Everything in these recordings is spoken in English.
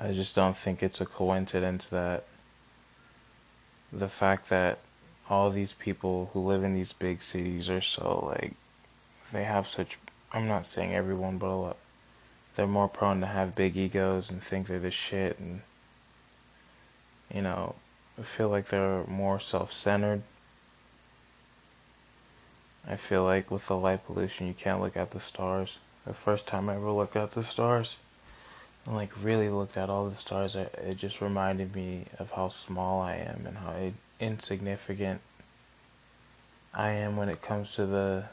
I just don't think it's a coincidence that the fact that all these people who live in these big cities are so like they have such I'm not saying everyone but a lot they're more prone to have big egos and think they're the shit and you know I feel like they're more self-centered. I feel like with the light pollution you can't look at the stars. The first time I ever looked at the stars and like really looked at all the stars it, just reminded me of how small I am and how insignificant I am when it comes to the,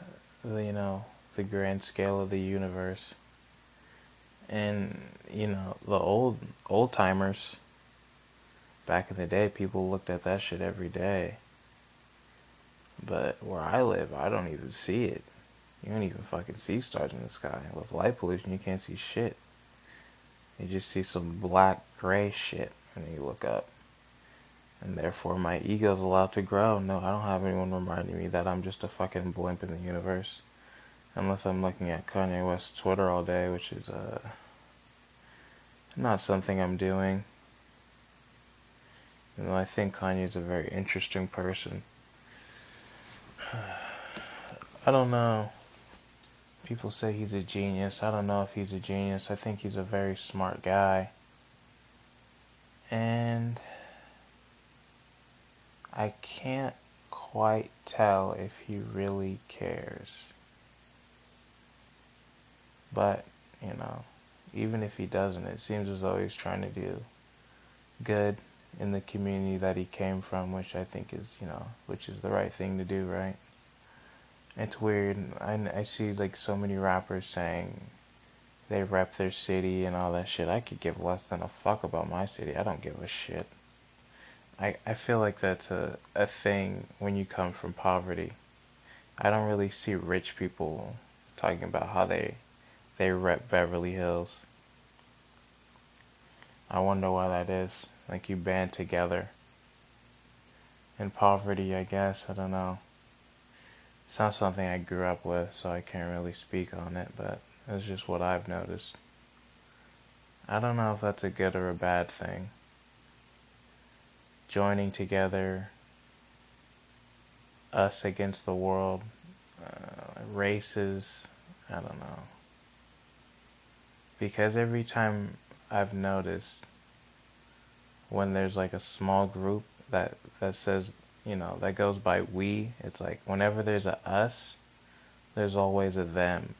the you know the grand scale of the universe. And you know the old old timers back in the day people looked at that shit every day. But where I live I don't even see it. You don't even fucking see stars in the sky. With light pollution you can't see shit you just see some black gray shit and you look up and therefore my ego is allowed to grow no I don't have anyone reminding me that I'm just a fucking blimp in the universe unless I'm looking at Kanye West's Twitter all day which is uh not something I'm doing. You know, I think Kanye's a very interesting person. I don't know. People say he's a genius. I don't know if he's a genius. I think he's a very smart guy. And I can't quite tell if he really cares. But, you know, even if he doesn't, it seems as though he's trying to do good in the community that he came from, which I think is, you know, which is the right thing to do, right? It's weird. I, I see like so many rappers saying they rep their city and all that shit. I could give less than a fuck about my city. I don't give a shit. I, I feel like that's a, a thing when you come from poverty. I don't really see rich people talking about how they they rep Beverly Hills. I wonder why that is. Like you band together. In poverty, I guess. I don't know. It's not something I grew up with, so I can't really speak on it, but it's just what I've noticed. I don't know if that's a good or a bad thing. Joining together, us against the world, uh, races, I don't know because every time I've noticed when there's like a small group that that says you know that goes by we. It's like whenever there's a us there's always a them.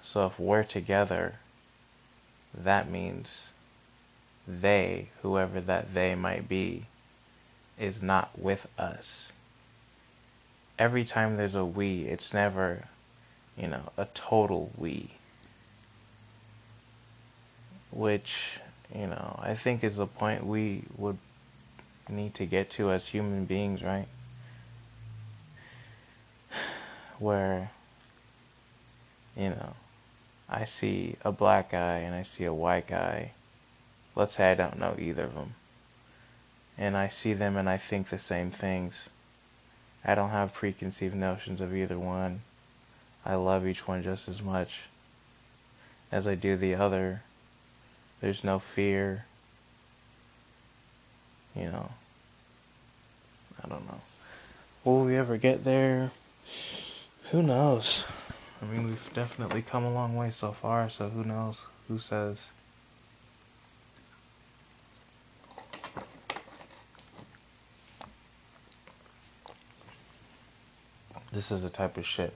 So if we're together that means they whoever that they might be is not with us. Every time there's a we it's never you know a total we. Which you know I think is the point we would need to get to as human beings, right? Where you know I see a black guy and I see a white guy. Let's say I don't know either of them. And I see them and I think the same things. I don't have preconceived notions of either one. I love each one just as much as I do the other. There's no fear. You know, I don't know. Will we ever get there? Who knows? I mean, we've definitely come a long way so far, so who knows? Who says? This is the type of shit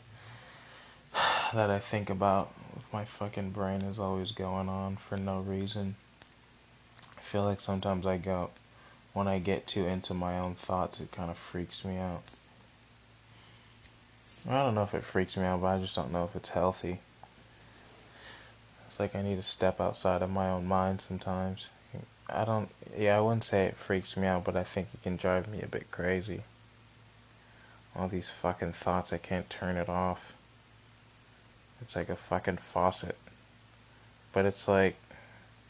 that I think about my fucking brain is always going on for no reason. I feel like sometimes I go, when I get too into my own thoughts, it kind of freaks me out. I don't know if it freaks me out, but I just don't know if it's healthy. It's like I need to step outside of my own mind sometimes. I don't, yeah, I wouldn't say it freaks me out, but I think it can drive me a bit crazy. All these fucking thoughts, I can't turn it off. It's like a fucking faucet. But it's like,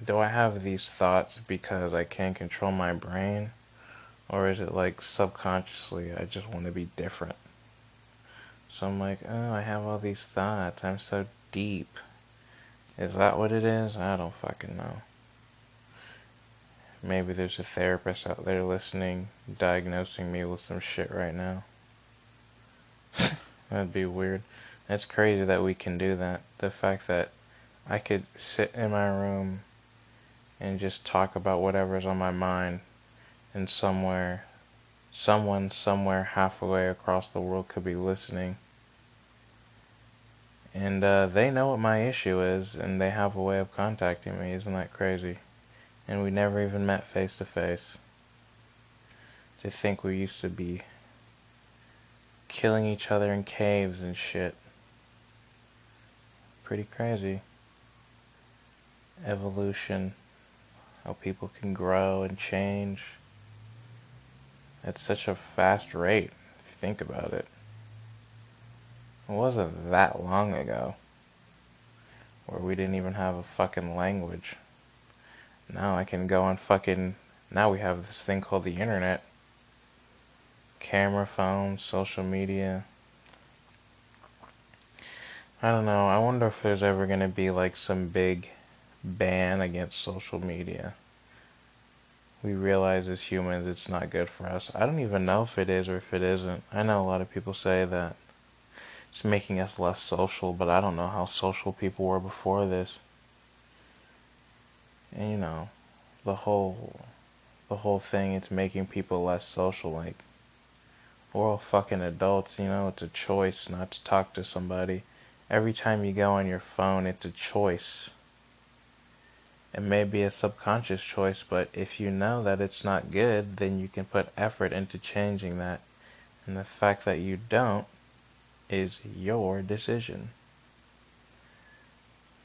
do I have these thoughts because I can't control my brain? Or is it like subconsciously I just want to be different? So I'm like, oh, I have all these thoughts. I'm so deep. Is that what it is? I don't fucking know. maybe there's a therapist out there listening, diagnosing me with some shit right now. That'd be weird. It's crazy that we can do that. The fact that I could sit in my room and just talk about whatever's on my mind. And somewhere someone somewhere halfway across the world could be listening. And uh, they know what my issue is and they have a way of contacting me. Isn't that crazy? And we never even met face to face to think we used to be killing each other in caves and shit. Pretty crazy. Evolution how people can grow and change at such a fast rate, if you think about it. It wasn't that long ago where we didn't even have a fucking language. Now I can go on fucking. Now we have this thing called the internet. Camera phones, social media. I don't know. I wonder if there's ever going to be like some big ban against social media we realize as humans it's not good for us. I don't even know if it is or if it isn't. I know a lot of people say that it's making us less social, but I don't know how social people were before this. And you know, the whole the whole thing it's making people less social like we're all fucking adults, you know, it's a choice not to talk to somebody. Every time you go on your phone, it's a choice it may be a subconscious choice, but if you know that it's not good, then you can put effort into changing that. And the fact that you don't is your decision.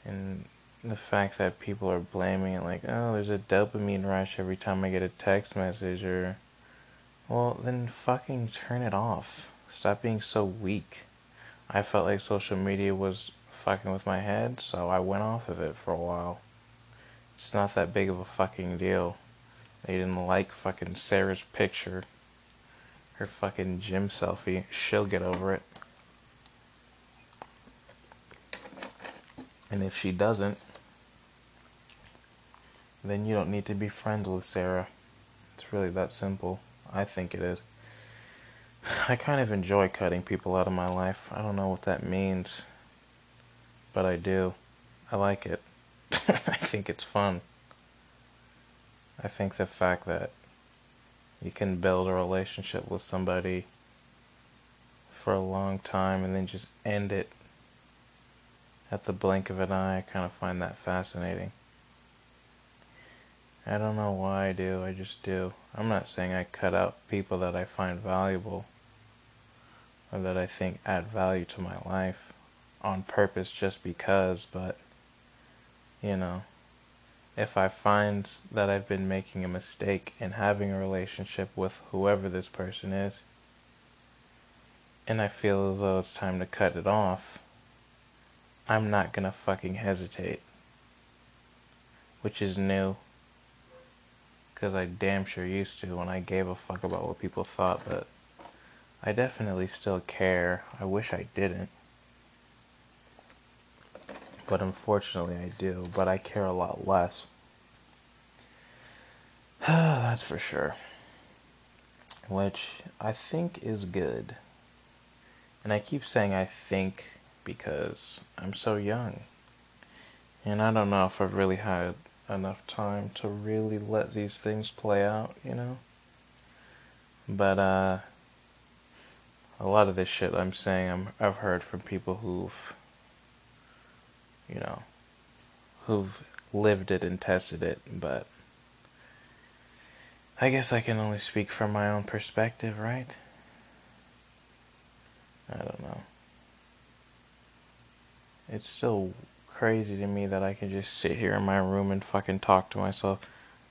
And the fact that people are blaming it like, oh, there's a dopamine rush every time I get a text message, or, well, then fucking turn it off. Stop being so weak. I felt like social media was fucking with my head, so I went off of it for a while. It's not that big of a fucking deal. They didn't like fucking Sarah's picture. Her fucking gym selfie. She'll get over it. And if she doesn't, then you don't need to be friends with Sarah. It's really that simple. I think it is. I kind of enjoy cutting people out of my life. I don't know what that means, but I do. I like it. I think it's fun. I think the fact that you can build a relationship with somebody for a long time and then just end it at the blink of an eye, I kind of find that fascinating. I don't know why I do, I just do. I'm not saying I cut out people that I find valuable or that I think add value to my life on purpose just because, but you know, if I find that I've been making a mistake in having a relationship with whoever this person is, and I feel as though it's time to cut it off, I'm not gonna fucking hesitate. Which is new. Because I damn sure used to when I gave a fuck about what people thought, but I definitely still care. I wish I didn't but unfortunately I do, but I care a lot less. That's for sure. Which I think is good. And I keep saying I think because I'm so young. And I don't know if I've really had enough time to really let these things play out, you know? But, uh, a lot of this shit I'm saying I'm, I've heard from people who've you know, who've lived it and tested it, but I guess I can only speak from my own perspective, right? I don't know. It's still crazy to me that I can just sit here in my room and fucking talk to myself.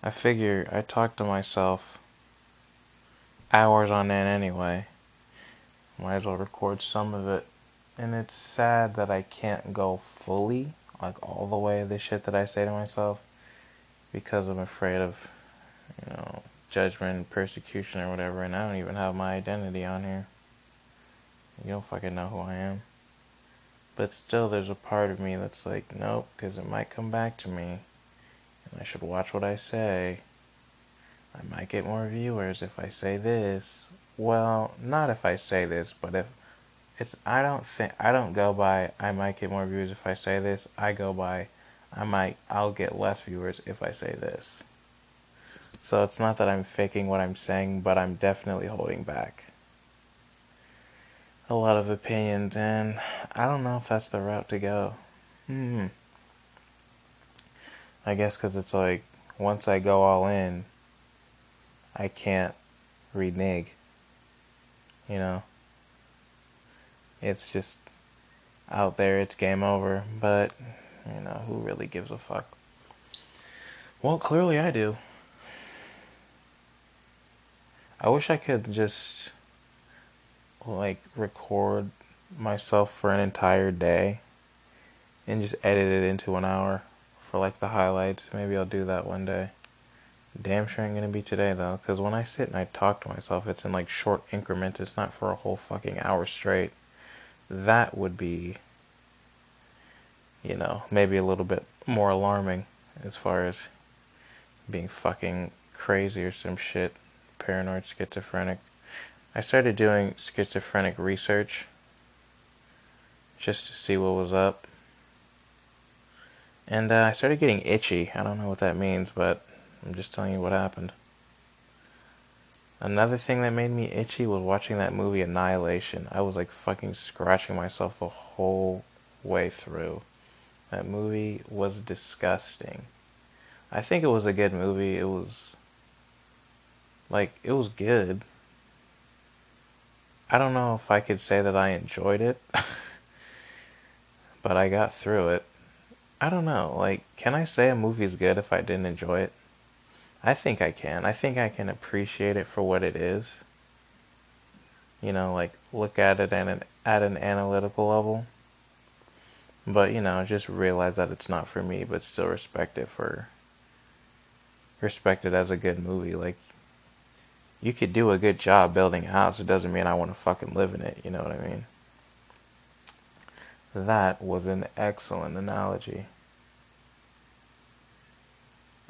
I figure I talk to myself hours on end anyway. Might as well record some of it and it's sad that I can't go fully, like all the way the shit that I say to myself, because I'm afraid of, you know, judgment, persecution, or whatever, and I don't even have my identity on here. You don't fucking know who I am. But still, there's a part of me that's like, nope, because it might come back to me, and I should watch what I say. I might get more viewers if I say this. Well, not if I say this, but if it's I don't think I don't go by I might get more viewers if I say this. I go by I might I'll get less viewers if I say this. So it's not that I'm faking what I'm saying, but I'm definitely holding back a lot of opinions and I don't know if that's the route to go. Hmm. I guess cuz it's like once I go all in I can't renege. You know? It's just out there, it's game over, but, you know, who really gives a fuck? Well, clearly I do. I wish I could just, like, record myself for an entire day and just edit it into an hour for, like, the highlights. Maybe I'll do that one day. Damn sure ain't gonna be today though, because when I sit and I talk to myself, it's in like short increments. It's not for a whole fucking hour straight. That would be, you know, maybe a little bit more alarming as far as being fucking crazy or some shit, paranoid, schizophrenic. I started doing schizophrenic research just to see what was up. And uh, I started getting itchy. I don't know what that means, but I'm just telling you what happened. Another thing that made me itchy was watching that movie Annihilation. I was like fucking scratching myself the whole way through. That movie was disgusting. I think it was a good movie. It was like it was good. I don't know if I could say that I enjoyed it, but I got through it. I don't know. Like, can I say a movie's good if I didn't enjoy it? I think I can. I think I can appreciate it for what it is. You know, like look at it at an at an analytical level. But you know, just realize that it's not for me, but still respect it for respect it as a good movie. Like you could do a good job building a house. It doesn't mean I want to fucking live in it. You know what I mean? That was an excellent analogy.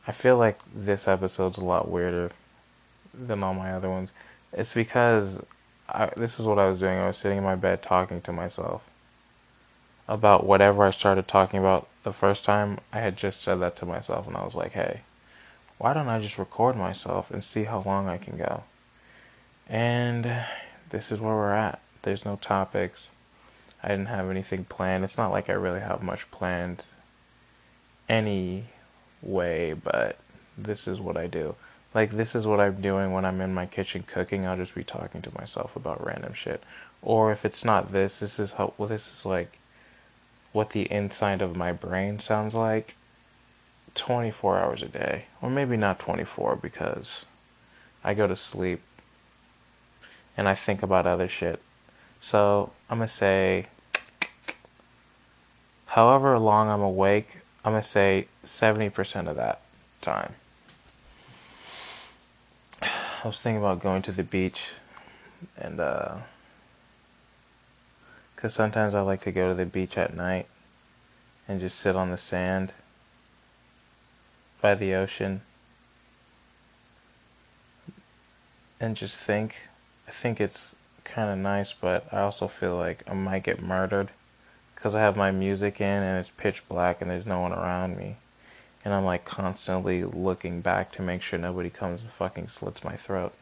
I feel like this episode's a lot weirder than all my other ones. It's because I, this is what I was doing. I was sitting in my bed talking to myself about whatever I started talking about the first time. I had just said that to myself, and I was like, hey, why don't I just record myself and see how long I can go? And this is where we're at. There's no topics. I didn't have anything planned. It's not like I really have much planned any way, but this is what I do. Like this is what I'm doing when I'm in my kitchen cooking. I'll just be talking to myself about random shit. Or if it's not this, this is how well this is like what the inside of my brain sounds like 24 hours a day. Or maybe not 24 because I go to sleep and I think about other shit. So, I'm going to say however long I'm awake, I'm going to say 70% of that time. I was thinking about going to the beach and, uh, because sometimes I like to go to the beach at night and just sit on the sand by the ocean and just think. I think it's kind of nice, but I also feel like I might get murdered because I have my music in and it's pitch black and there's no one around me. And I'm like constantly looking back to make sure nobody comes and fucking slits my throat.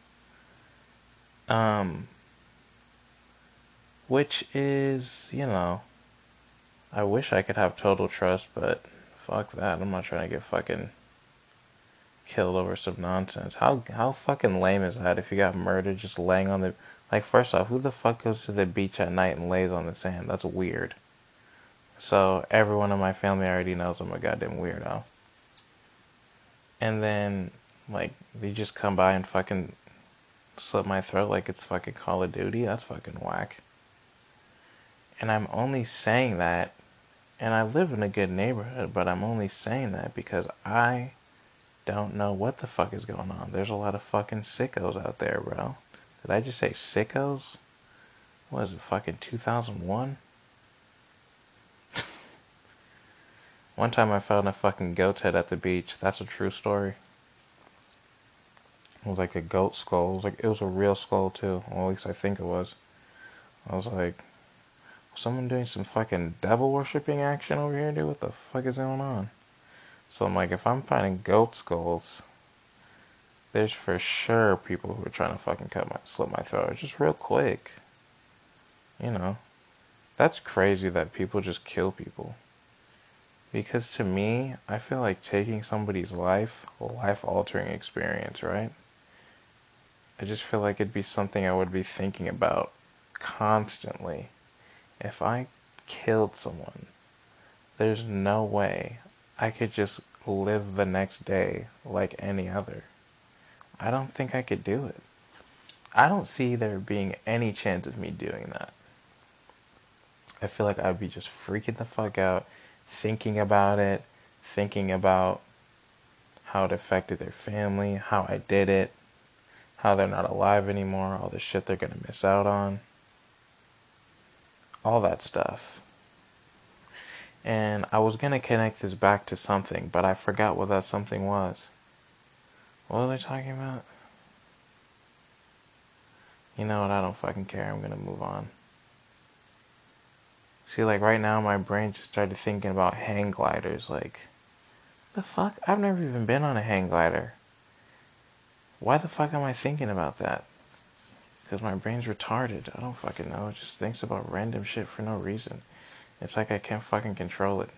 Um, which is, you know, I wish I could have total trust, but fuck that. I'm not trying to get fucking killed over some nonsense. How how fucking lame is that if you got murdered just laying on the like first off, who the fuck goes to the beach at night and lays on the sand? That's weird. So everyone in my family already knows I'm a goddamn weirdo. And then, like, they just come by and fucking slit my throat like it's fucking Call of Duty. That's fucking whack. And I'm only saying that, and I live in a good neighborhood, but I'm only saying that because I don't know what the fuck is going on. There's a lot of fucking sickos out there, bro. Did I just say sickos? What is it, fucking 2001? One time I found a fucking goat's head at the beach. That's a true story. It was like a goat skull. It was like it was a real skull too. Well, at least I think it was. I was like, someone doing some fucking devil worshipping action over here, dude. What the fuck is going on? So I'm like, if I'm finding goat skulls, there's for sure people who are trying to fucking cut my slit my throat just real quick. You know, that's crazy that people just kill people. Because to me, I feel like taking somebody's life, a life altering experience, right? I just feel like it'd be something I would be thinking about constantly. If I killed someone, there's no way I could just live the next day like any other. I don't think I could do it. I don't see there being any chance of me doing that. I feel like I'd be just freaking the fuck out, thinking about it, thinking about how it affected their family, how I did it, how they're not alive anymore, all the shit they're gonna miss out on, all that stuff. And I was gonna connect this back to something, but I forgot what that something was. What was I talking about? You know what? I don't fucking care. I'm gonna move on. See, like right now, my brain just started thinking about hang gliders. Like, the fuck? I've never even been on a hang glider. Why the fuck am I thinking about that? Because my brain's retarded. I don't fucking know. It just thinks about random shit for no reason. It's like I can't fucking control it.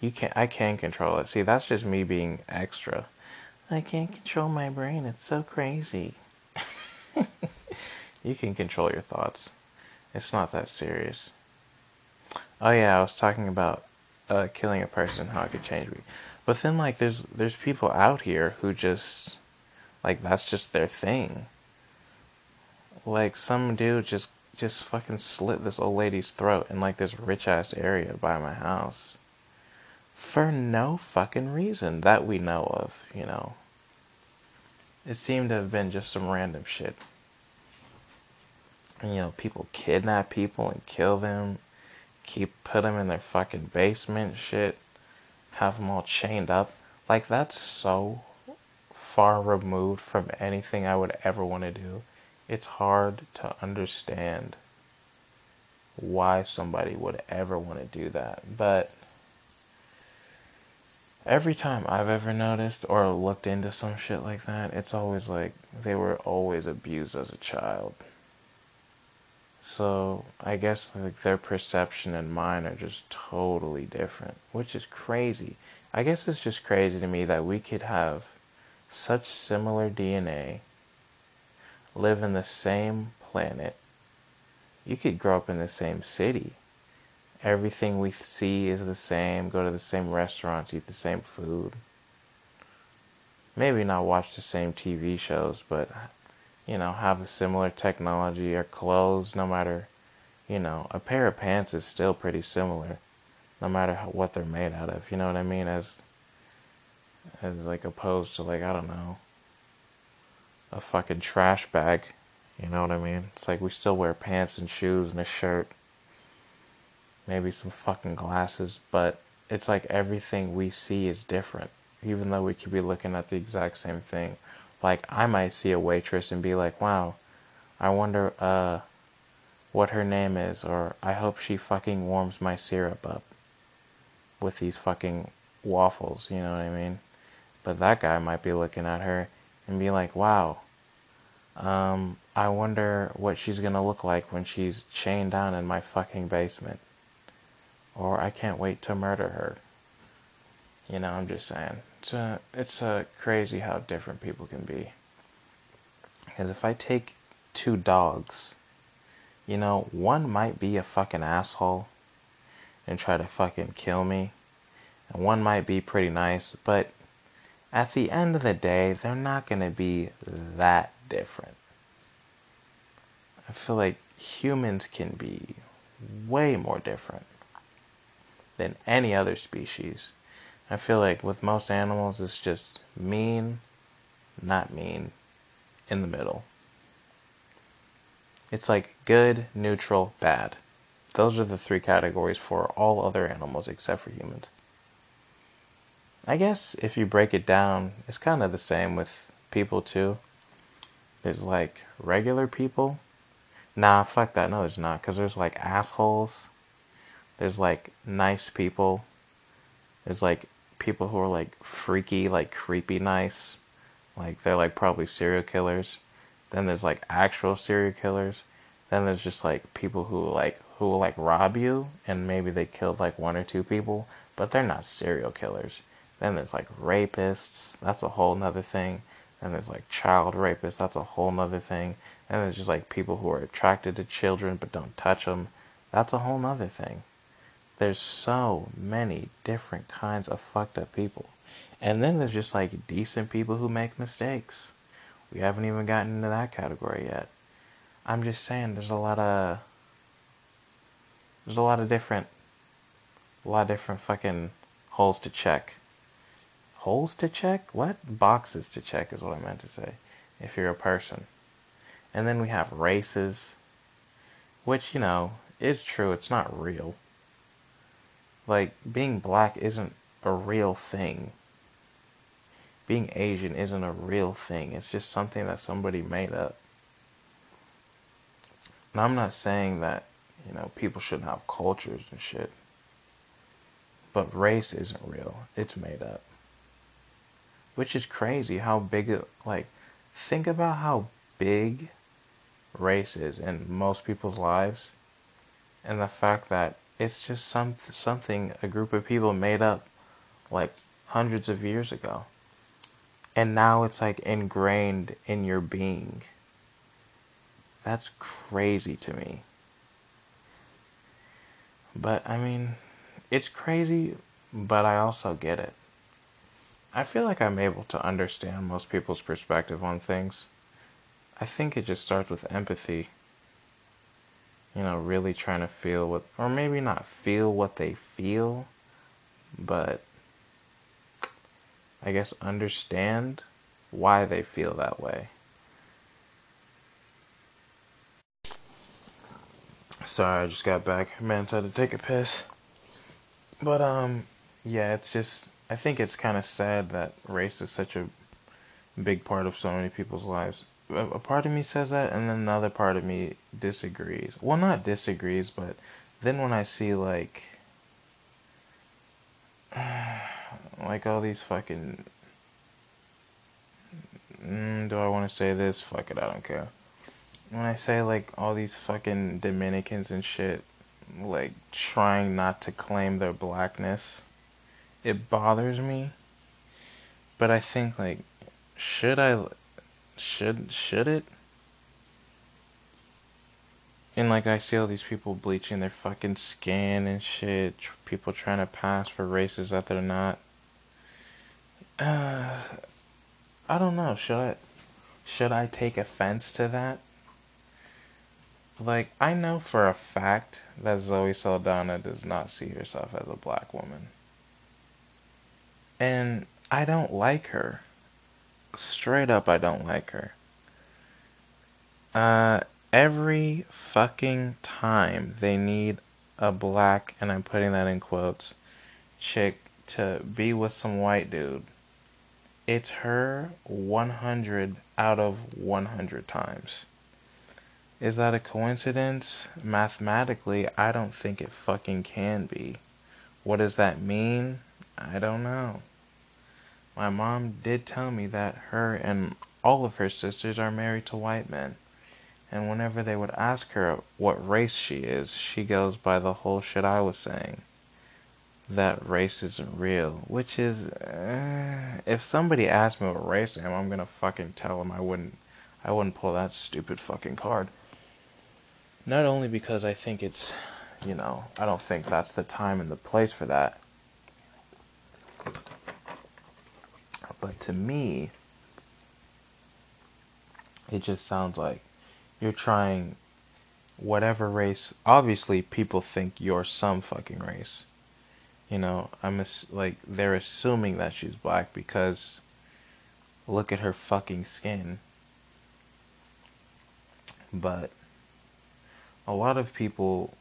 You can't. I can control it. See, that's just me being extra. I can't control my brain. It's so crazy. you can control your thoughts. It's not that serious. Oh yeah, I was talking about uh, killing a person, how it could change me. But then like there's there's people out here who just like that's just their thing. Like some dude just just fucking slit this old lady's throat in like this rich ass area by my house. For no fucking reason that we know of, you know. It seemed to have been just some random shit. And, you know, people kidnap people and kill them keep put them in their fucking basement shit, have them all chained up. Like that's so far removed from anything I would ever want to do. It's hard to understand why somebody would ever want to do that. But every time I've ever noticed or looked into some shit like that, it's always like they were always abused as a child. So I guess like their perception and mine are just totally different, which is crazy. I guess it's just crazy to me that we could have such similar DNA, live in the same planet. You could grow up in the same city. Everything we see is the same, go to the same restaurants, eat the same food. Maybe not watch the same TV shows, but you know, have a similar technology or clothes, no matter, you know, a pair of pants is still pretty similar, no matter what they're made out of. You know what I mean? As, as like opposed to like I don't know, a fucking trash bag. You know what I mean? It's like we still wear pants and shoes and a shirt, maybe some fucking glasses, but it's like everything we see is different, even though we could be looking at the exact same thing like I might see a waitress and be like, "Wow, I wonder uh what her name is or I hope she fucking warms my syrup up with these fucking waffles, you know what I mean? But that guy might be looking at her and be like, "Wow, um I wonder what she's going to look like when she's chained down in my fucking basement." Or I can't wait to murder her. You know, I'm just saying. It's uh, it's uh, crazy how different people can be. Because if I take two dogs, you know, one might be a fucking asshole and try to fucking kill me, and one might be pretty nice, but at the end of the day, they're not gonna be that different. I feel like humans can be way more different than any other species. I feel like with most animals, it's just mean, not mean, in the middle. It's like good, neutral, bad. Those are the three categories for all other animals except for humans. I guess if you break it down, it's kind of the same with people too. There's like regular people. Nah, fuck that. No, there's not. Because there's like assholes. There's like nice people. There's like people who are like freaky, like creepy nice. Like they're like probably serial killers. Then there's like actual serial killers. Then there's just like people who like who will like rob you and maybe they killed like one or two people, but they're not serial killers. Then there's like rapists. That's a whole nother thing. Then there's like child rapists. That's a whole nother thing. And there's just like people who are attracted to children but don't touch them. That's a whole nother thing. There's so many different kinds of fucked up people. And then there's just like decent people who make mistakes. We haven't even gotten into that category yet. I'm just saying there's a lot of there's a lot of different a lot of different fucking holes to check. Holes to check? What? Boxes to check is what I meant to say. If you're a person. And then we have races, which, you know, is true. It's not real. Like, being black isn't a real thing. Being Asian isn't a real thing. It's just something that somebody made up. And I'm not saying that, you know, people shouldn't have cultures and shit. But race isn't real. It's made up. Which is crazy how big like, think about how big race is in most people's lives. And the fact that it's just some something a group of people made up like hundreds of years ago. And now it's like ingrained in your being. That's crazy to me. But I mean, it's crazy, but I also get it. I feel like I'm able to understand most people's perspective on things. I think it just starts with empathy. You know, really trying to feel what, or maybe not feel what they feel, but I guess understand why they feel that way. Sorry, I just got back. Man, I had to take a piss. But, um, yeah, it's just, I think it's kind of sad that race is such a big part of so many people's lives. A part of me says that, and then another part of me disagrees. Well, not disagrees, but then when I see, like, like all these fucking. Mm, do I want to say this? Fuck it, I don't care. When I say, like, all these fucking Dominicans and shit like trying not to claim their blackness. It bothers me. But I think like should I should should it? And like I see all these people bleaching their fucking skin and shit, people trying to pass for races that they're not. Uh, I don't know. Should I should I take offense to that? Like, I know for a fact that Zoe Saldana does not see herself as a black woman. And I don't like her. Straight up, I don't like her. Uh, every fucking time they need a black, and I'm putting that in quotes, chick to be with some white dude, it's her 100 out of 100 times. Is that a coincidence? Mathematically, I don't think it fucking can be. What does that mean? I don't know. My mom did tell me that her and all of her sisters are married to white men. And whenever they would ask her what race she is, she goes by the whole shit I was saying. That race isn't real. Which is, uh, if somebody asked me what race I am, I'm gonna fucking tell them I wouldn't, I wouldn't pull that stupid fucking card. Not only because I think it's, you know, I don't think that's the time and the place for that. But to me, it just sounds like you're trying whatever race. Obviously, people think you're some fucking race. You know, I'm like they're assuming that she's black because look at her fucking skin. But a lot of people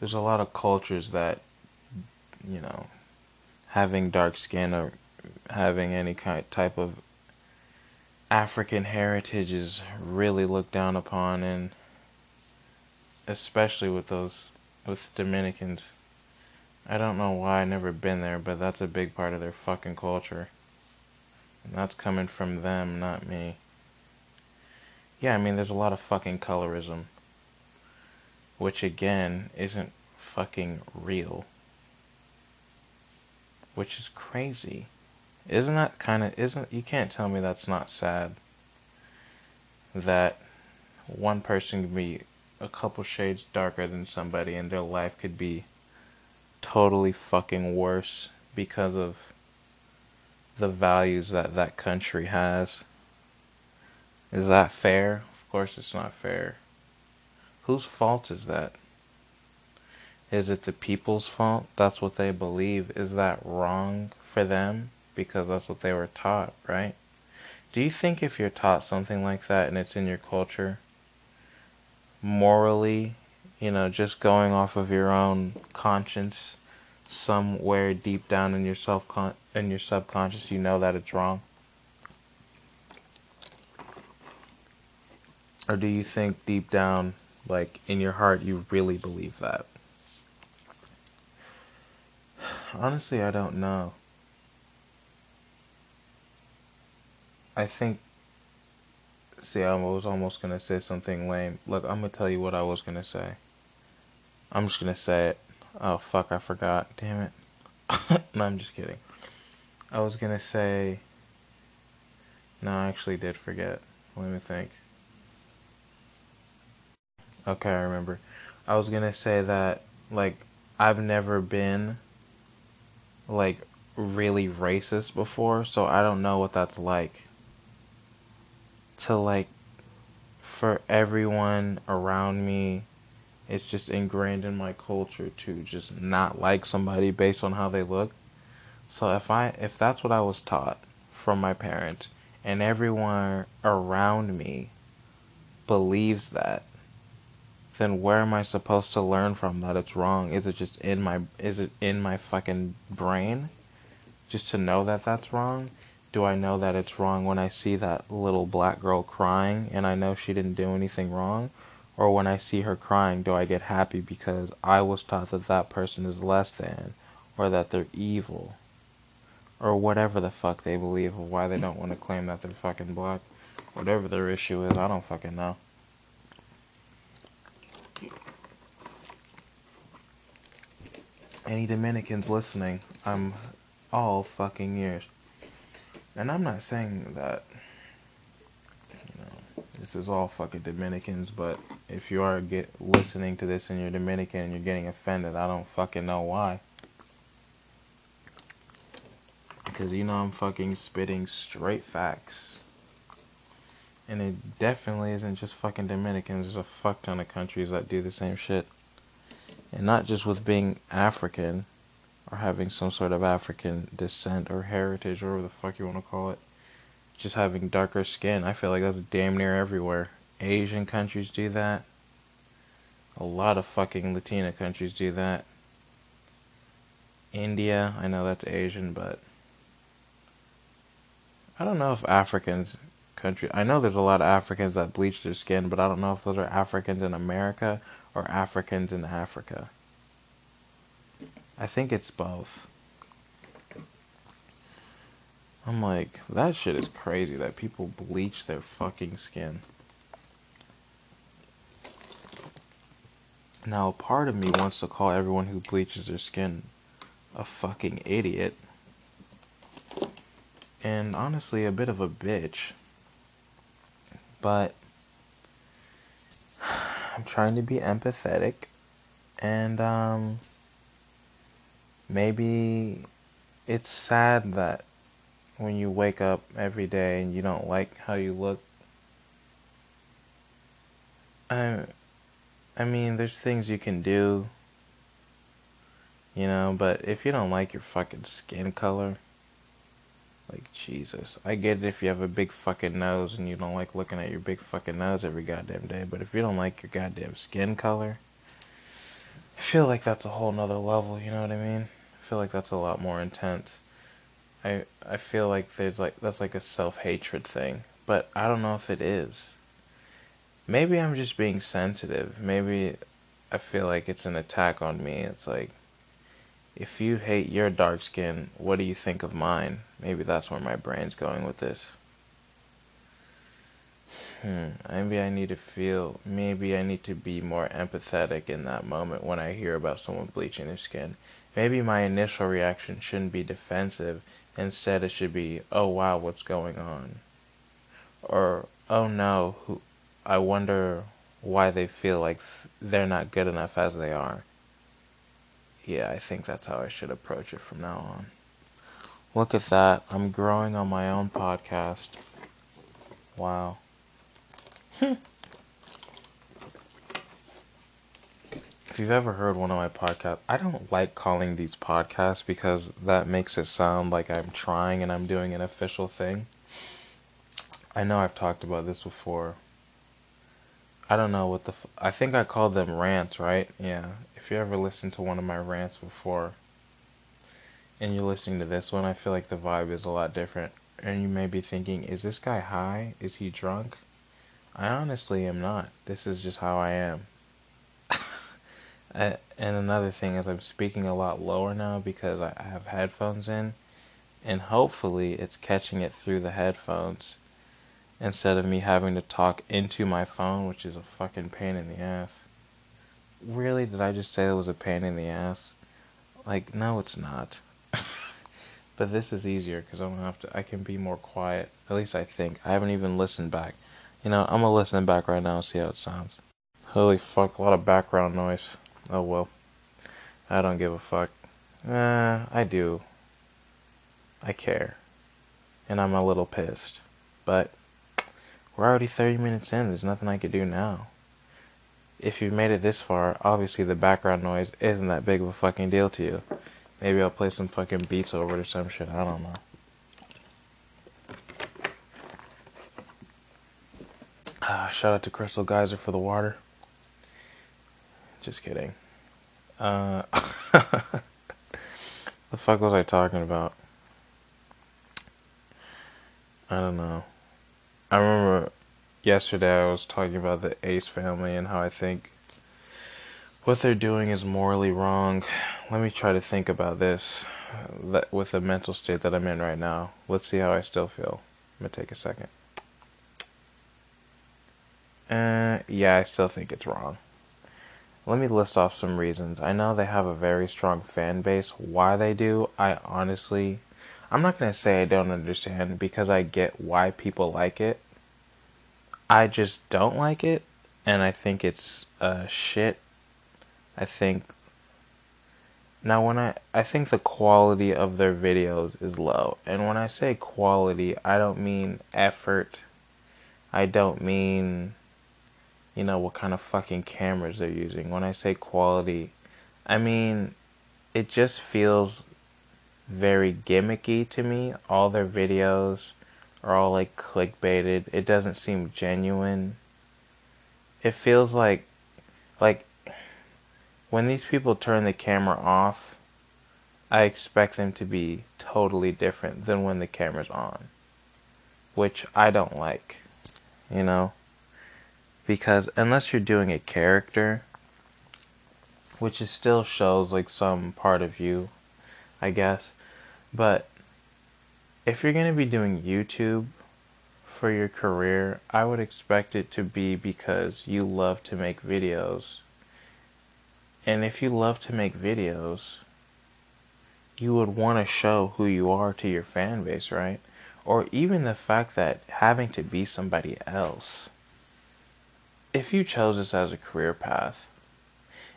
there's a lot of cultures that you know having dark skin or having any kind type of African heritage is really looked down upon, and especially with those with Dominicans. I don't know why I never been there, but that's a big part of their fucking culture. And that's coming from them, not me. Yeah, I mean, there's a lot of fucking colorism. Which, again, isn't fucking real. Which is crazy. Isn't that kind of. Isn't. You can't tell me that's not sad. That one person can be a couple shades darker than somebody and their life could be totally fucking worse because of the values that that country has. Is that fair? Of course it's not fair. Whose fault is that? Is it the people's fault? That's what they believe. Is that wrong for them? Because that's what they were taught, right? Do you think if you're taught something like that and it's in your culture, morally, you know, just going off of your own conscience, somewhere deep down in your self in your subconscious, you know that it's wrong? Or do you think deep down, like in your heart, you really believe that? Honestly, I don't know. I think. See, I was almost gonna say something lame. Look, I'm gonna tell you what I was gonna say. I'm just gonna say it. Oh, fuck, I forgot. Damn it. no, I'm just kidding. I was gonna say. No, I actually did forget. Let me think. Okay, I remember. I was gonna say that, like, I've never been, like, really racist before, so I don't know what that's like. To, like, for everyone around me, it's just ingrained in my culture to just not like somebody based on how they look. So if I if that's what I was taught from my parents and everyone around me believes that then where am I supposed to learn from that it's wrong? Is it just in my is it in my fucking brain just to know that that's wrong? Do I know that it's wrong when I see that little black girl crying and I know she didn't do anything wrong? Or when I see her crying, do I get happy because I was taught that that person is less than or that they're evil? Or whatever the fuck they believe or why they don't want to claim that they're fucking black. Whatever their issue is, I don't fucking know. any Dominicans listening, I'm all fucking ears. And I'm not saying that, you know, this is all fucking Dominicans, but if you are get listening to this and you're Dominican and you're getting offended, I don't fucking know why. Because you know I'm fucking spitting straight facts. And it definitely isn't just fucking Dominicans. There's a fuck ton of countries that do the same shit and not just with being African or having some sort of African descent or heritage or whatever the fuck you want to call it. Just having darker skin. I feel like that's damn near everywhere. Asian countries do that. A lot of fucking Latina countries do that. India, I know that's Asian, but I don't know if Africans country I know there's a lot of Africans that bleach their skin, but I don't know if those are Africans in America or Africans in Africa. I think it's both. I'm like, that shit is crazy that people bleach their fucking skin. Now, part of me wants to call everyone who bleaches their skin a fucking idiot. And honestly, a bit of a bitch. But I'm trying to be empathetic and um, maybe it's sad that when you wake up every day and you don't like how you look I I mean there's things you can do you know but if you don't like your fucking skin color like, Jesus. I get it if you have a big fucking nose and you don't like looking at your big fucking nose every goddamn day, but if you don't like your goddamn skin color, I feel like that's a whole nother level, you know what I mean? Feel like that's a lot more intense. I I feel like there's like that's like a self hatred thing. but I don't know if it is. Maybe I'm just being sensitive. Maybe I feel like it's an attack on me. It's like, if you hate your dark skin, what do you think of mine? Maybe that's where my brain's going with this. Hmm, maybe I need to feel, maybe I need to be more empathetic in that moment when I hear about someone bleaching their skin. Maybe my initial reaction shouldn't be defensive. Instead, it should be, oh wow, what's going on? Or, oh no, who, I wonder why they feel like they're not good enough as they are. Yeah, I think that's how I should approach it from now on. Look at that. I'm growing on my own podcast. Wow. if you've ever heard one of my podcasts, I don't like calling these podcasts because that makes it sound like I'm trying and I'm doing an official thing. I know I've talked about this before, I don't know what the. F- I think I called them rants, right? Yeah. If you ever listened to one of my rants before, and you're listening to this one, I feel like the vibe is a lot different. And you may be thinking, is this guy high? Is he drunk? I honestly am not. This is just how I am. And another thing is, I'm speaking a lot lower now because I have headphones in, and hopefully it's catching it through the headphones instead of me having to talk into my phone, which is a fucking pain in the ass. Really? Did I just say it was a pain in the ass? Like, no, it's not. but this is easier because I don't have to. I can be more quiet. At least I think. I haven't even listened back. You know, I'm gonna listen back right now and see how it sounds. Holy fuck, a lot of background noise. Oh well. I don't give a fuck. Eh, I do. I care. And I'm a little pissed. But we're already 30 minutes in. There's nothing I could do now. If you've made it this far, obviously the background noise isn't that big of a fucking deal to you. Maybe I'll play some fucking beats over it or some shit. I don't know. Uh, shout out to Crystal Geyser for the water. Just kidding. Uh, the fuck was I talking about? I don't know. I remember yesterday I was talking about the Ace family and how I think what they're doing is morally wrong. Let me try to think about this with the mental state that I'm in right now. Let's see how I still feel. I'm gonna take a second. Uh, yeah, I still think it's wrong. Let me list off some reasons. I know they have a very strong fan base. Why they do, I honestly I'm not going to say I don't understand because I get why people like it. I just don't like it, and I think it's uh, shit. I think. Now, when I. I think the quality of their videos is low. And when I say quality, I don't mean effort. I don't mean. You know, what kind of fucking cameras they're using. When I say quality, I mean. It just feels very gimmicky to me. All their videos are all like clickbaited. It doesn't seem genuine. It feels like like when these people turn the camera off, I expect them to be totally different than when the camera's on. Which I don't like. You know? Because unless you're doing a character, which is still shows like some part of you, I guess. But if you're going to be doing YouTube for your career, I would expect it to be because you love to make videos. And if you love to make videos, you would want to show who you are to your fan base, right? Or even the fact that having to be somebody else. If you chose this as a career path,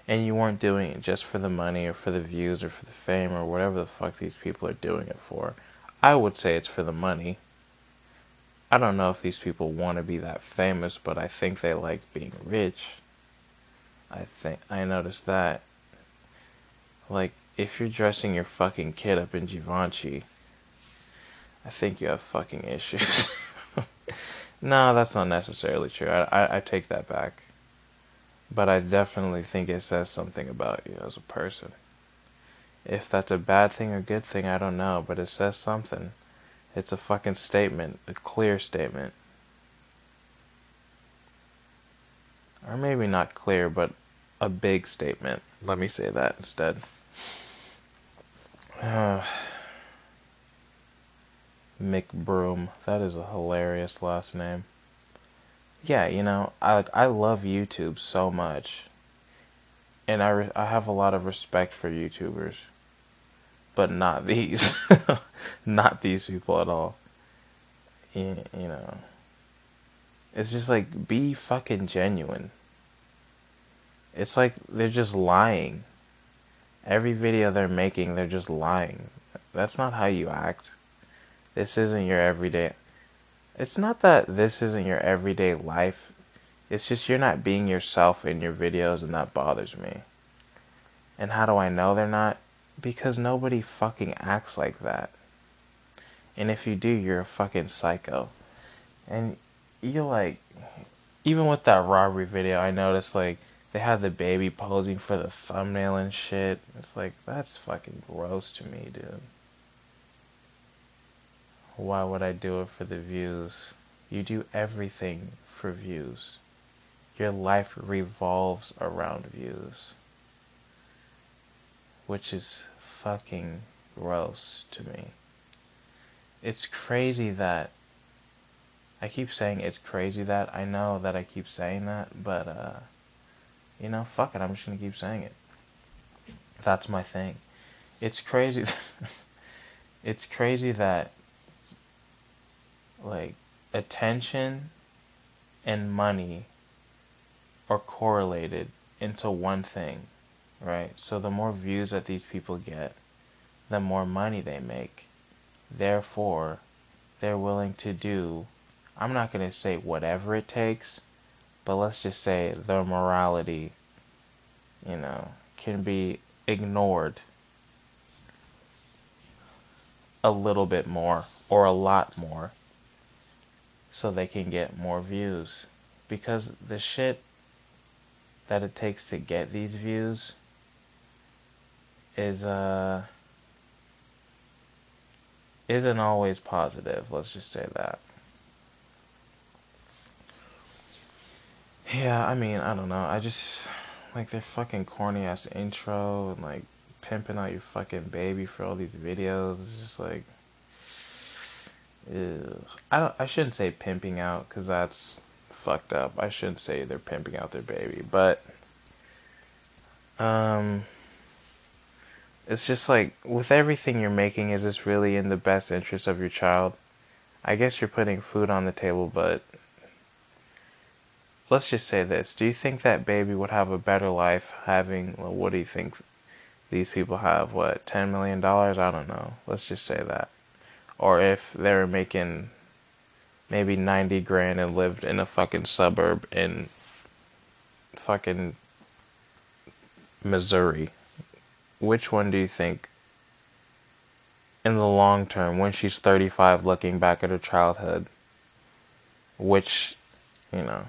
and you weren't doing it just for the money or for the views or for the fame or whatever the fuck these people are doing it for. I would say it's for the money. I don't know if these people want to be that famous, but I think they like being rich. I think I noticed that. Like, if you're dressing your fucking kid up in Givenchy, I think you have fucking issues. No, that's not necessarily true. I, I, I take that back. But I definitely think it says something about you as a person. If that's a bad thing or good thing, I don't know, but it says something. It's a fucking statement, a clear statement. Or maybe not clear, but a big statement. Let me say that instead. Uh, McBroom. That is a hilarious last name. Yeah, you know, I I love YouTube so much, and I re- I have a lot of respect for YouTubers, but not these, not these people at all. You, you know, it's just like be fucking genuine. It's like they're just lying. Every video they're making, they're just lying. That's not how you act. This isn't your everyday. It's not that this isn't your everyday life. It's just you're not being yourself in your videos, and that bothers me. And how do I know they're not? Because nobody fucking acts like that. And if you do, you're a fucking psycho. And you like, even with that robbery video, I noticed like they had the baby posing for the thumbnail and shit. It's like, that's fucking gross to me, dude. Why would I do it for the views? You do everything for views. Your life revolves around views. Which is fucking gross to me. It's crazy that I keep saying it's crazy that I know that I keep saying that, but uh you know, fuck it, I'm just gonna keep saying it. That's my thing. It's crazy. it's crazy that, like, attention and money are correlated into one thing, right? So the more views that these people get, the more money they make. Therefore, they're willing to do, I'm not going to say whatever it takes, but let's just say their morality, you know, can be ignored a little bit more or a lot more so they can get more views. Because the shit that it takes to get these views is uh isn't always positive, let's just say that. Yeah, I mean, I don't know. I just like their fucking corny ass intro and like pimping out your fucking baby for all these videos. It's just like, I don't. I shouldn't say pimping out because that's fucked up. I shouldn't say they're pimping out their baby, but um, it's just like with everything you're making, is this really in the best interest of your child? I guess you're putting food on the table, but let's just say this. Do you think that baby would have a better life having, well, what do you think these people have? What, $10 million? I don't know. Let's just say that. Or if they're making maybe 90 grand and lived in a fucking suburb in fucking Missouri. Which one do you think in the long term when she's 35 looking back at her childhood which you know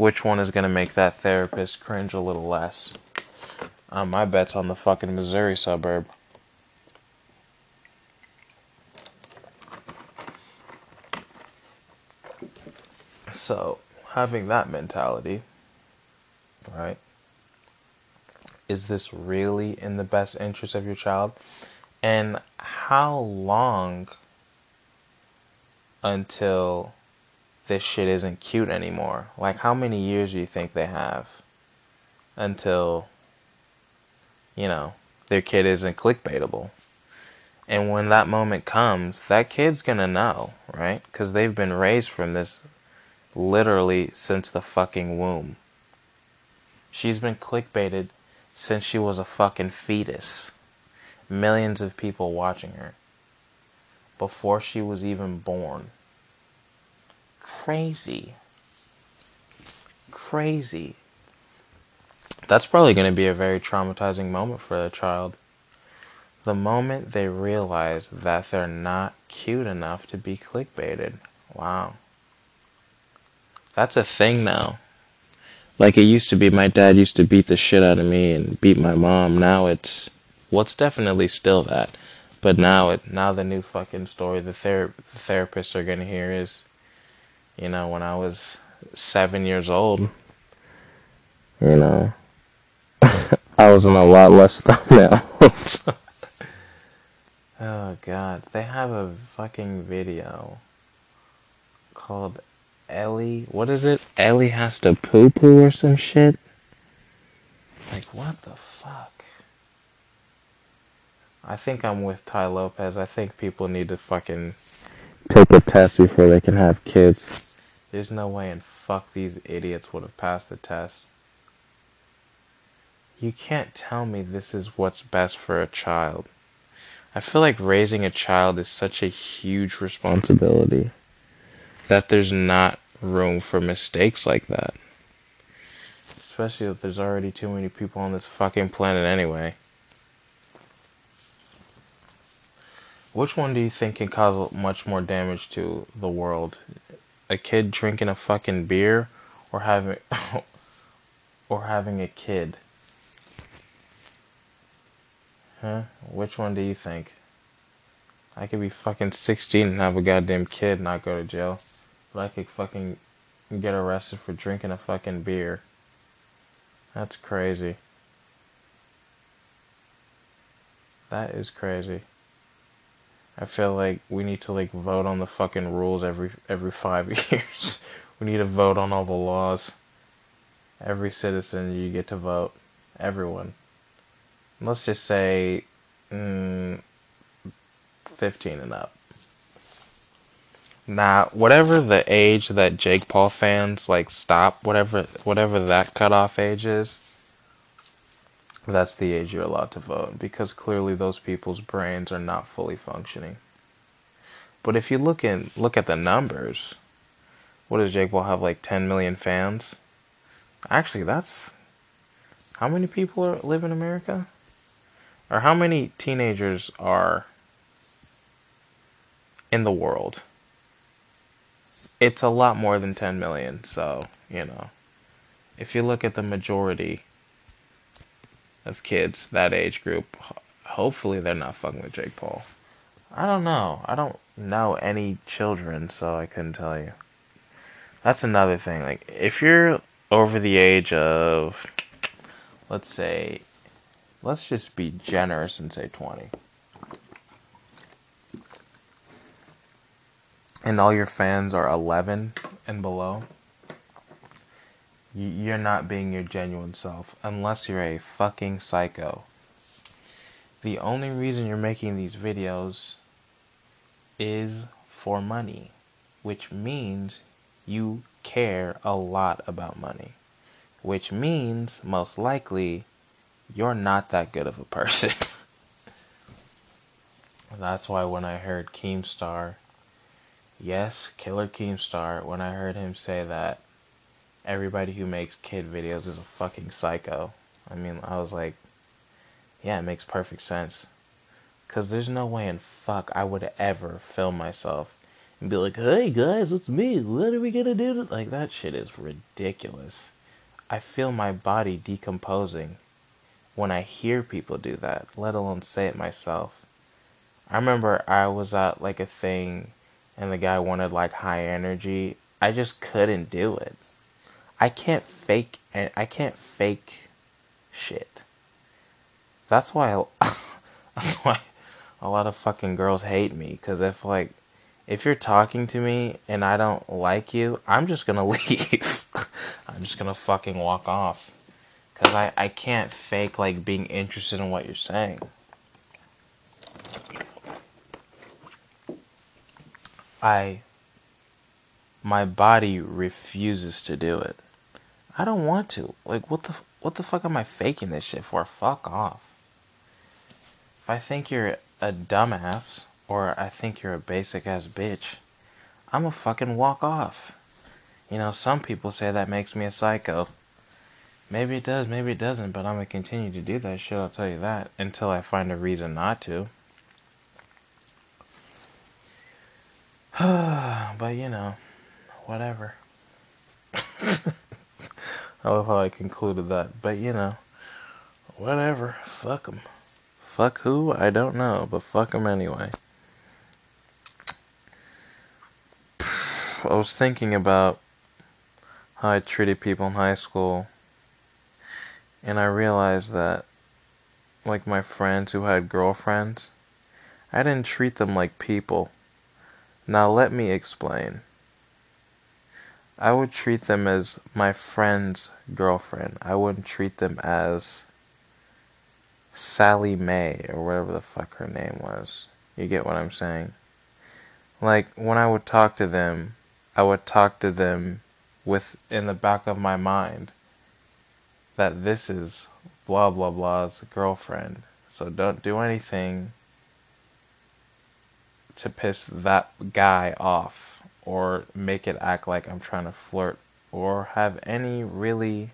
which one is going to make that therapist cringe a little less. Um, my bet's on the fucking Missouri suburb. So, having that mentality, right? Is this really in the best interest of your child? And how long until this shit isn't cute anymore. Like, how many years do you think they have until, you know, their kid isn't clickbaitable? And when that moment comes, that kid's gonna know, right? Because they've been raised from this literally since the fucking womb. She's been clickbaited since she was a fucking fetus. Millions of people watching her before she was even born crazy. Crazy. That's probably going to be a very traumatizing moment for the child. The moment they realize that they're not cute enough to be clickbaited. Wow. That's a thing now. Like it used to be, my dad used to beat the shit out of me and beat my mom. Now it's, well, it's definitely still that. But now it, now the new fucking story the, ther- the therapists are gonna hear is you know, when I was seven years old, you know, I was in a lot less thumbnails. oh god, they have a fucking video called Ellie. What is it? Ellie has to poo poo or some shit. Like what the fuck? I think I'm with Tai Lopez. I think people need to fucking take a test before they can have kids. There's no way in fuck these idiots would have passed the test. You can't tell me this is what's best for a child. I feel like raising a child is such a huge responsibility that there's not room for mistakes like that. Especially if there's already too many people on this fucking planet anyway. Which one do you think can cause much more damage to the world? A kid drinking a fucking beer or having or having a kid? Huh? Which one do you think? I could be fucking 16 and have a goddamn kid not go to jail. But I could fucking get arrested for drinking a fucking beer. That's crazy. That is crazy. I feel like we need to like vote on the fucking rules every every five years. we need to vote on all the laws. Every citizen, you get to vote. Everyone. Let's just say, mm, fifteen and up. Now, whatever the age that Jake Paul fans like stop, whatever whatever that cutoff age is, that's the age you're allowed to vote because clearly those people's brains are not fully functioning. But if you look in look at the numbers, what does Jake Paul have like 10 million fans? Actually, that's how many people are, live in America? Or how many teenagers are in the world? It's a lot more than 10 million, so, you know. If you look at the majority of kids that age group, hopefully they're not fucking with Jake Paul. I don't know. I don't know any children, so I couldn't tell you. That's another thing. Like, if you're over the age of, let's say, let's just be generous and say 20. And all your fans are 11 and below you're not being your genuine self unless you're a fucking psycho. The only reason you're making these videos is for money, which means you care a lot about money, which means most likely you're not that good of a person. That's why when I heard Keemstar, yes, Killer Keemstar, when I heard him say that everybody who makes kid videos is a fucking psycho. I mean, I was like, yeah, it makes perfect sense. Because there's no way in fuck I would ever film myself and be like, hey guys, it's me. What are we gonna do? Like, that shit is ridiculous. I feel my body decomposing when I hear people do that, let alone say it myself. I remember I was at like a thing and the guy wanted like high energy. I just couldn't do it. I can't fake and I can't fake shit. That's why I, that's why a lot of fucking girls hate me cuz if like if you're talking to me and I don't like you, I'm just going to leave. I'm just going to fucking walk off cuz I I can't fake like being interested in what you're saying. I my body refuses to do it. I don't want to. Like, what the what the fuck am I faking this shit for? Fuck off. If I think you're a dumbass or I think you're a basic ass bitch, I'm a fucking walk off. You know, some people say that makes me a psycho. Maybe it does, maybe it doesn't, but I'm gonna continue to do that shit, I'll tell you that, until I find a reason not to. but you know, whatever. I love how I concluded that. But you know, whatever. Fuck them. Fuck who? I don't know, but fuck them anyway. I was thinking about how I treated people in high school And I realized that, like my friends who had girlfriends, I didn't treat them like people. Now let me explain. I would treat them as my friend's girlfriend. I wouldn't treat them as Sally Mae or whatever the fuck her name was. You get what I'm saying? Like when I would talk to them, I would talk to them with in the back of my mind that this is blah blah blah's girlfriend. So don't do anything to piss that guy off or make it act like I'm trying to flirt or have any really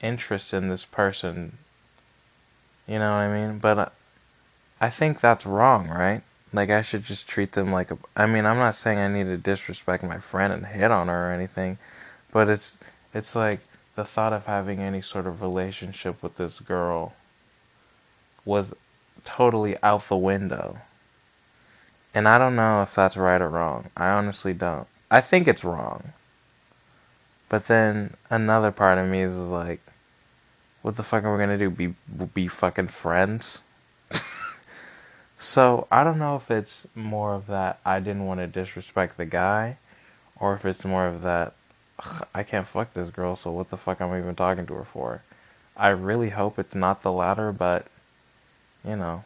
interest in this person. You know what I mean? But uh, I think that's wrong, right? Like I should just treat them like a I mean, I'm not saying I need to disrespect my friend and hit on her or anything, but it's it's like the thought of having any sort of relationship with this girl was totally out the window. And I don't know if that's right or wrong. I honestly don't. I think it's wrong. But then another part of me is like, what the fuck are we gonna do? Be be fucking friends? so I don't know if it's more of that I didn't want to disrespect the guy, or if it's more of that I can't fuck this girl. So what the fuck am I even talking to her for? I really hope it's not the latter, but you know,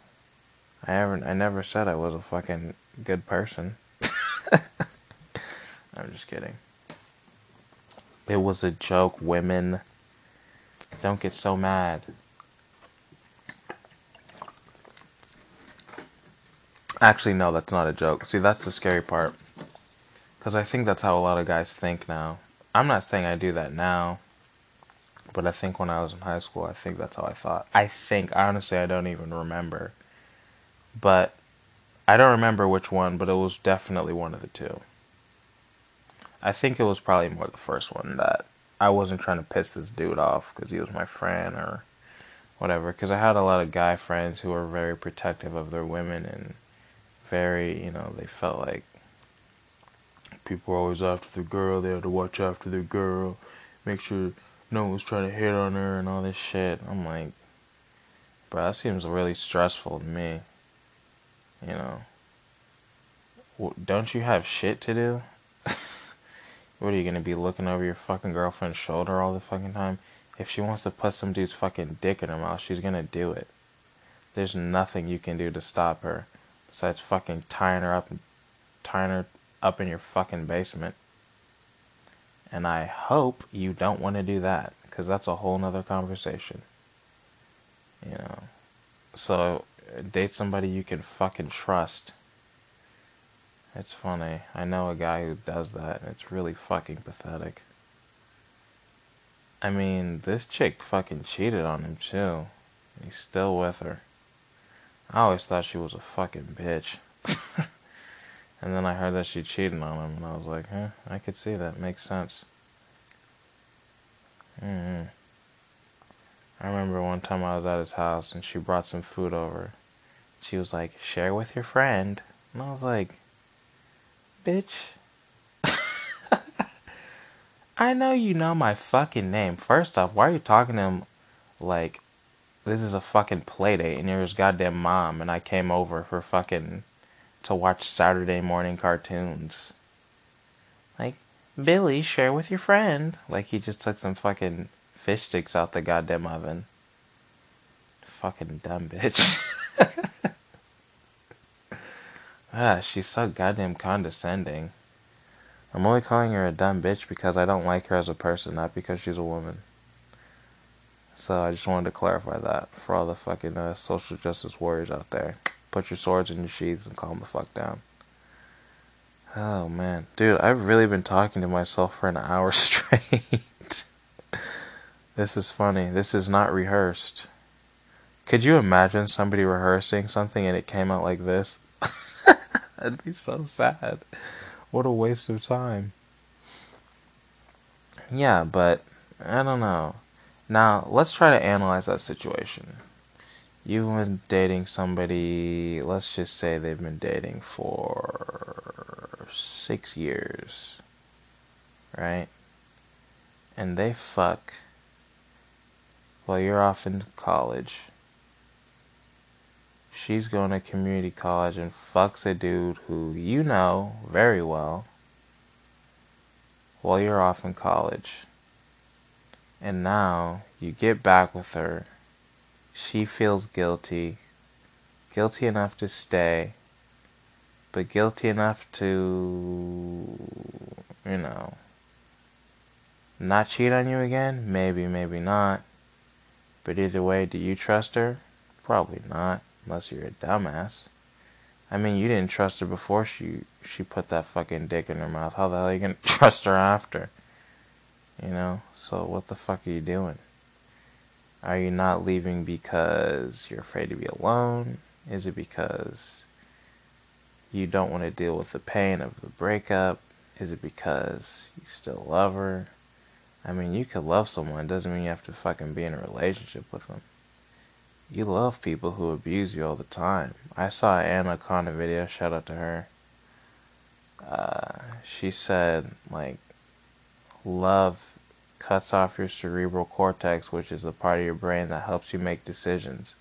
I haven't. I never said I was a fucking good person. I'm just kidding. It was a joke, women. Don't get so mad. Actually, no, that's not a joke. See, that's the scary part. Because I think that's how a lot of guys think now. I'm not saying I do that now. But I think when I was in high school, I think that's how I thought. I think, honestly, I don't even remember. But I don't remember which one, but it was definitely one of the two. I think it was probably more the first one that I wasn't trying to piss this dude off because he was my friend or whatever. Because I had a lot of guy friends who were very protective of their women and very, you know, they felt like people were always after the girl. They had to watch after their girl, make sure no one was trying to hit on her and all this shit. I'm like, bro, that seems really stressful to me. You know, don't you have shit to do? what are you gonna be looking over your fucking girlfriend's shoulder all the fucking time? If she wants to put some dude's fucking dick in her mouth, she's gonna do it. There's nothing you can do to stop her besides fucking tying her up, tying her up in your fucking basement. And I hope you don't want to do that because that's a whole nother conversation. You know, so date somebody you can fucking trust. It's funny. I know a guy who does that, and it's really fucking pathetic. I mean, this chick fucking cheated on him too. He's still with her. I always thought she was a fucking bitch. and then I heard that she cheated on him, and I was like, huh, I could see that. Makes sense. Mm-hmm. I remember one time I was at his house, and she brought some food over. She was like, share with your friend. And I was like, bitch. I know you know my fucking name. First off, why are you talking to him like this is a fucking playdate and you're his goddamn mom and I came over for fucking to watch Saturday morning cartoons? Like, Billy, share with your friend. Like he just took some fucking fish sticks out the goddamn oven. Fucking dumb bitch. ah, she's so goddamn condescending. I'm only calling her a dumb bitch because I don't like her as a person, not because she's a woman. So I just wanted to clarify that for all the fucking uh, social justice warriors out there. Put your swords in your sheaths and calm the fuck down. Oh man, dude, I've really been talking to myself for an hour straight. This is funny. This is not rehearsed. Could you imagine somebody rehearsing something and it came out like this? That'd be so sad. What a waste of time. Yeah, but I don't know. Now, let's try to analyze that situation. You've been dating somebody, let's just say they've been dating for six years, right? And they fuck while you're off in college. She's going to community college and fucks a dude who you know very well while you're off in college. And now you get back with her. She feels guilty. Guilty enough to stay. But guilty enough to, you know, not cheat on you again? Maybe, maybe not. But either way, do you trust her? Probably not, unless you're a dumbass. I mean, you didn't trust her before she she put that fucking dick in her mouth. How the hell are you gonna trust her after? You know? So what the fuck are you doing? Are you not leaving because you're afraid to be alone? Is it because you don't want to deal with the pain of the breakup? Is it because you still love her? I mean, you could love someone, It doesn't mean you have to fucking be in a relationship with them. You love people who abuse you all the time. I saw Anna Connor video, shout out to her. Uh, she said, like, love cuts off your cerebral cortex, which is the part of your brain that helps you make decisions.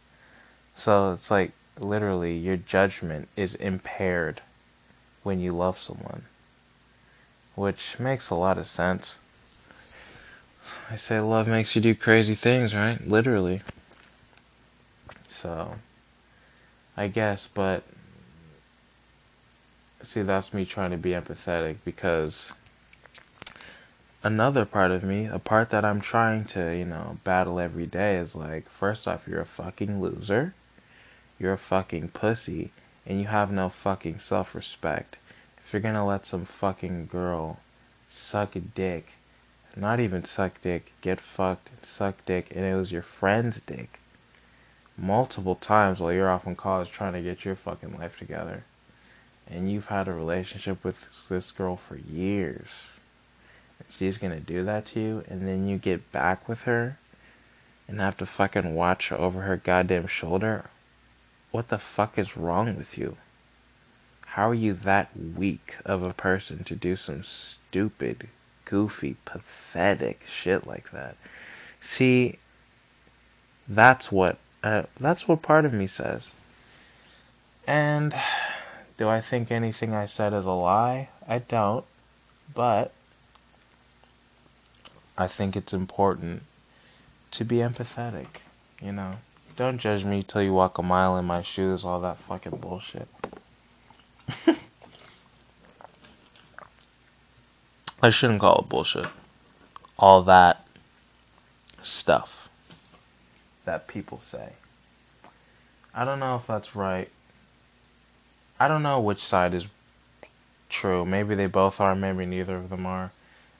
So it's like, literally, your judgment is impaired when you love someone. Which makes a lot of sense. I say love makes you do crazy things, right? Literally. So, I guess, but see, that's me trying to be empathetic because another part of me, a part that I'm trying to, you know, battle every day is like, first off, you're a fucking loser, you're a fucking pussy, and you have no fucking self respect. If you're gonna let some fucking girl suck a dick not even suck dick, get fucked, suck dick, and it was your friend's dick. Multiple times while you're off in college trying to get your fucking life together. And you've had a relationship with this girl for years. She's gonna do that to you, and then you get back with her and have to fucking watch over her goddamn shoulder. What the fuck is wrong with you? How are you that weak of a person to do some stupid goofy, pathetic shit like that. See, that's what uh, that's what part of me says. And do I think anything I said is a lie? I don't. But I think it's important to be empathetic, you know. Don't judge me till you walk a mile in my shoes, all that fucking bullshit. I shouldn't call it bullshit. All that stuff that people say. I don't know if that's right. I don't know which side is true. Maybe they both are, maybe neither of them are.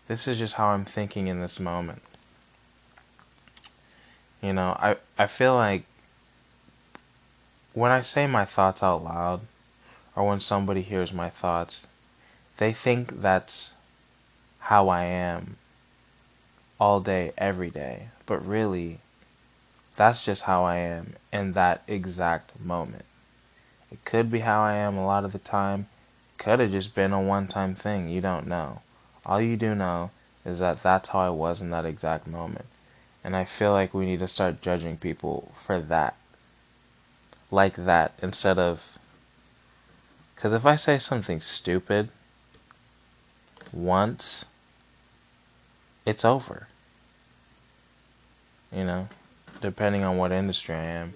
This is just how I'm thinking in this moment. You know, I I feel like when I say my thoughts out loud or when somebody hears my thoughts, they think that's how I am all day, every day. But really, that's just how I am in that exact moment. It could be how I am a lot of the time. Could have just been a one time thing. You don't know. All you do know is that that's how I was in that exact moment. And I feel like we need to start judging people for that. Like that instead of. Because if I say something stupid once, it's over. You know, depending on what industry I am.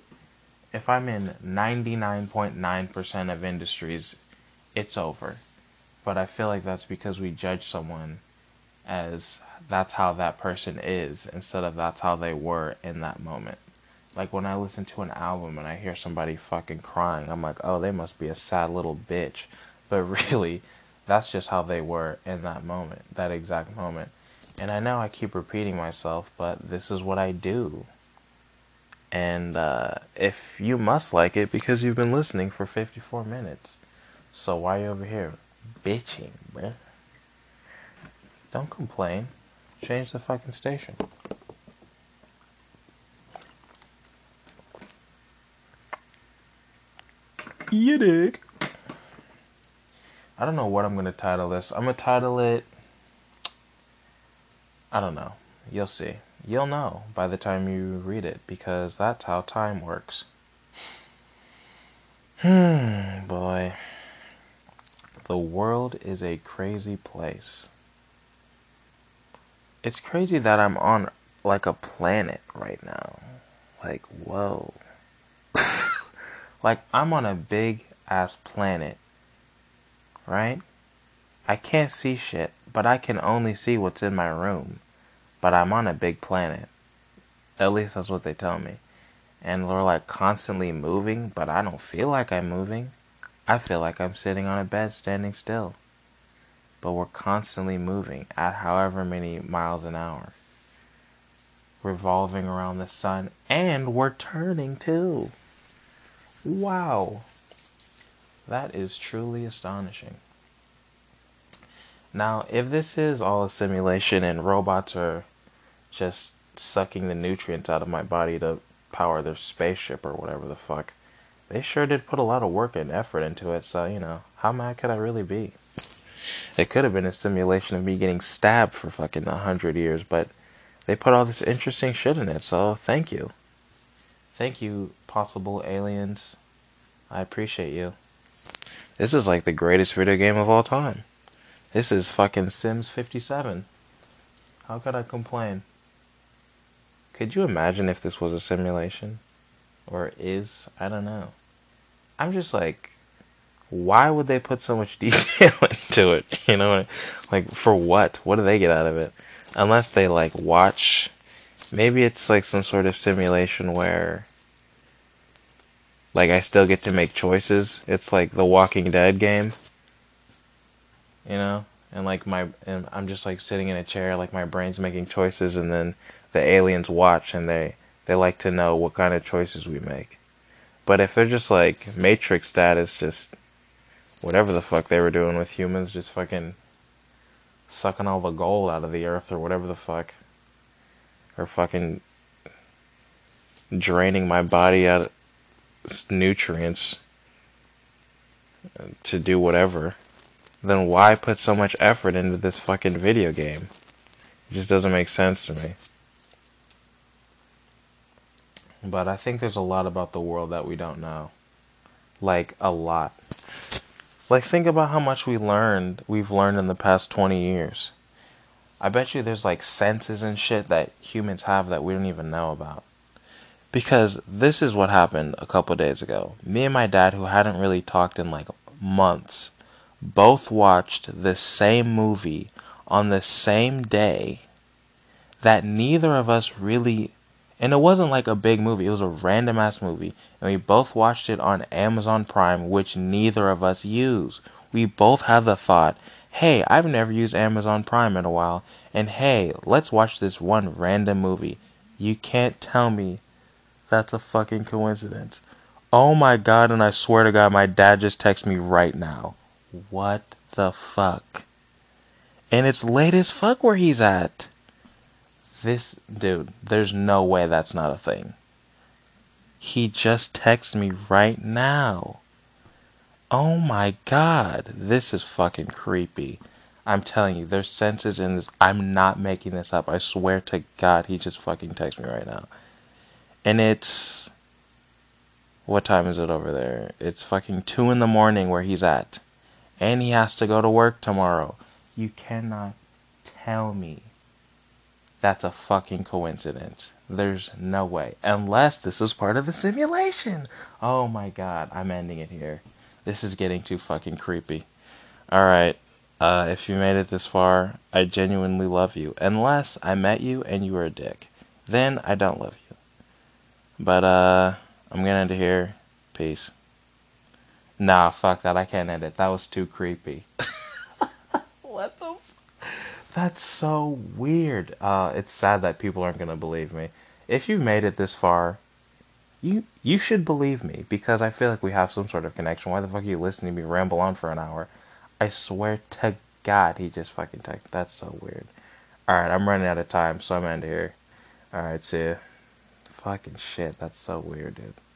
If I'm in 99.9% of industries, it's over. But I feel like that's because we judge someone as that's how that person is instead of that's how they were in that moment. Like when I listen to an album and I hear somebody fucking crying, I'm like, oh, they must be a sad little bitch. But really, that's just how they were in that moment, that exact moment. And I know I keep repeating myself, but this is what I do. And uh, if you must like it because you've been listening for 54 minutes, so why are you over here bitching, bruh? Don't complain. Change the fucking station. You dig? I don't know what I'm gonna title this. I'm gonna title it I don't know. You'll see. you'll know by the time you read it because that's how time works. Hmm, boy. The world is a crazy place. It's crazy that I'm on like a planet right now. Like, whoa. like, I'm on a big ass planet, right? I can't see shit, but I can only see what's in my room. But I'm on a big planet. At least that's what they tell me. And we're like constantly moving, but I don't feel like I'm moving. I feel like I'm sitting on a bed standing still. But we're constantly moving at however many miles an hour revolving around the sun, and we're turning too. Wow. That is truly astonishing. Now, if this is all a simulation and robots are just sucking the nutrients out of my body to power their spaceship or whatever the fuck, they sure did put a lot of work and effort into it, so, you know, how mad could I really be? It could have been a simulation of me getting stabbed for fucking a hundred years, but they put all this interesting shit in it, so thank you. Thank you, possible aliens. I appreciate you. This is like the greatest video game of all time. This is fucking Sims 57. How could I complain? Could you imagine if this was a simulation? Or is? I don't know. I'm just like, why would they put so much detail into it? You know, like for what? What do they get out of it? unless they like watch maybe it's like some sort of simulation where like I still get to make choices. It's like the Walking Dead game. You know? And like my and I'm just like sitting in a chair like my brain's making choices and then the aliens watch and they they like to know what kind of choices we make. But if they're just like Matrix status just whatever the fuck they were doing with humans just fucking sucking all the gold out of the earth or whatever the fuck. Or fucking draining my body out of nutrients to do whatever. Then why put so much effort into this fucking video game? It just doesn't make sense to me. But I think there's a lot about the world that we don't know. Like, a lot. Like think about how much we learned we've learned in the past 20 years. I bet you there's like senses and shit that humans have that we don't even know about. Because this is what happened a couple days ago. Me and my dad who hadn't really talked in like months both watched the same movie on the same day that neither of us really and it wasn't like a big movie, it was a random ass movie. And we both watched it on Amazon Prime, which neither of us use. We both had the thought, hey, I've never used Amazon Prime in a while. And hey, let's watch this one random movie. You can't tell me that's a fucking coincidence. Oh my god, and I swear to god, my dad just texted me right now. What the fuck? And it's late as fuck where he's at. This dude, there's no way that's not a thing. He just texted me right now. Oh my god, this is fucking creepy. I'm telling you, there's senses in this. I'm not making this up. I swear to God, he just fucking texted me right now. And it's. What time is it over there? It's fucking 2 in the morning where he's at. And he has to go to work tomorrow. You cannot tell me that's a fucking coincidence. There's no way. Unless this is part of the simulation. Oh my god, I'm ending it here. This is getting too fucking creepy. Alright, uh, if you made it this far, I genuinely love you. Unless I met you and you were a dick. Then I don't love you. But, uh, I'm gonna end it here. Peace. Nah, fuck that. I can't edit. That was too creepy. what the that's so weird. Uh, it's sad that people aren't gonna believe me. If you've made it this far, you you should believe me because I feel like we have some sort of connection. Why the fuck are you listening to me ramble on for an hour? I swear to God, he just fucking texted. That's so weird. All right, I'm running out of time, so I'm end here. All right, see ya. Fucking shit, that's so weird, dude.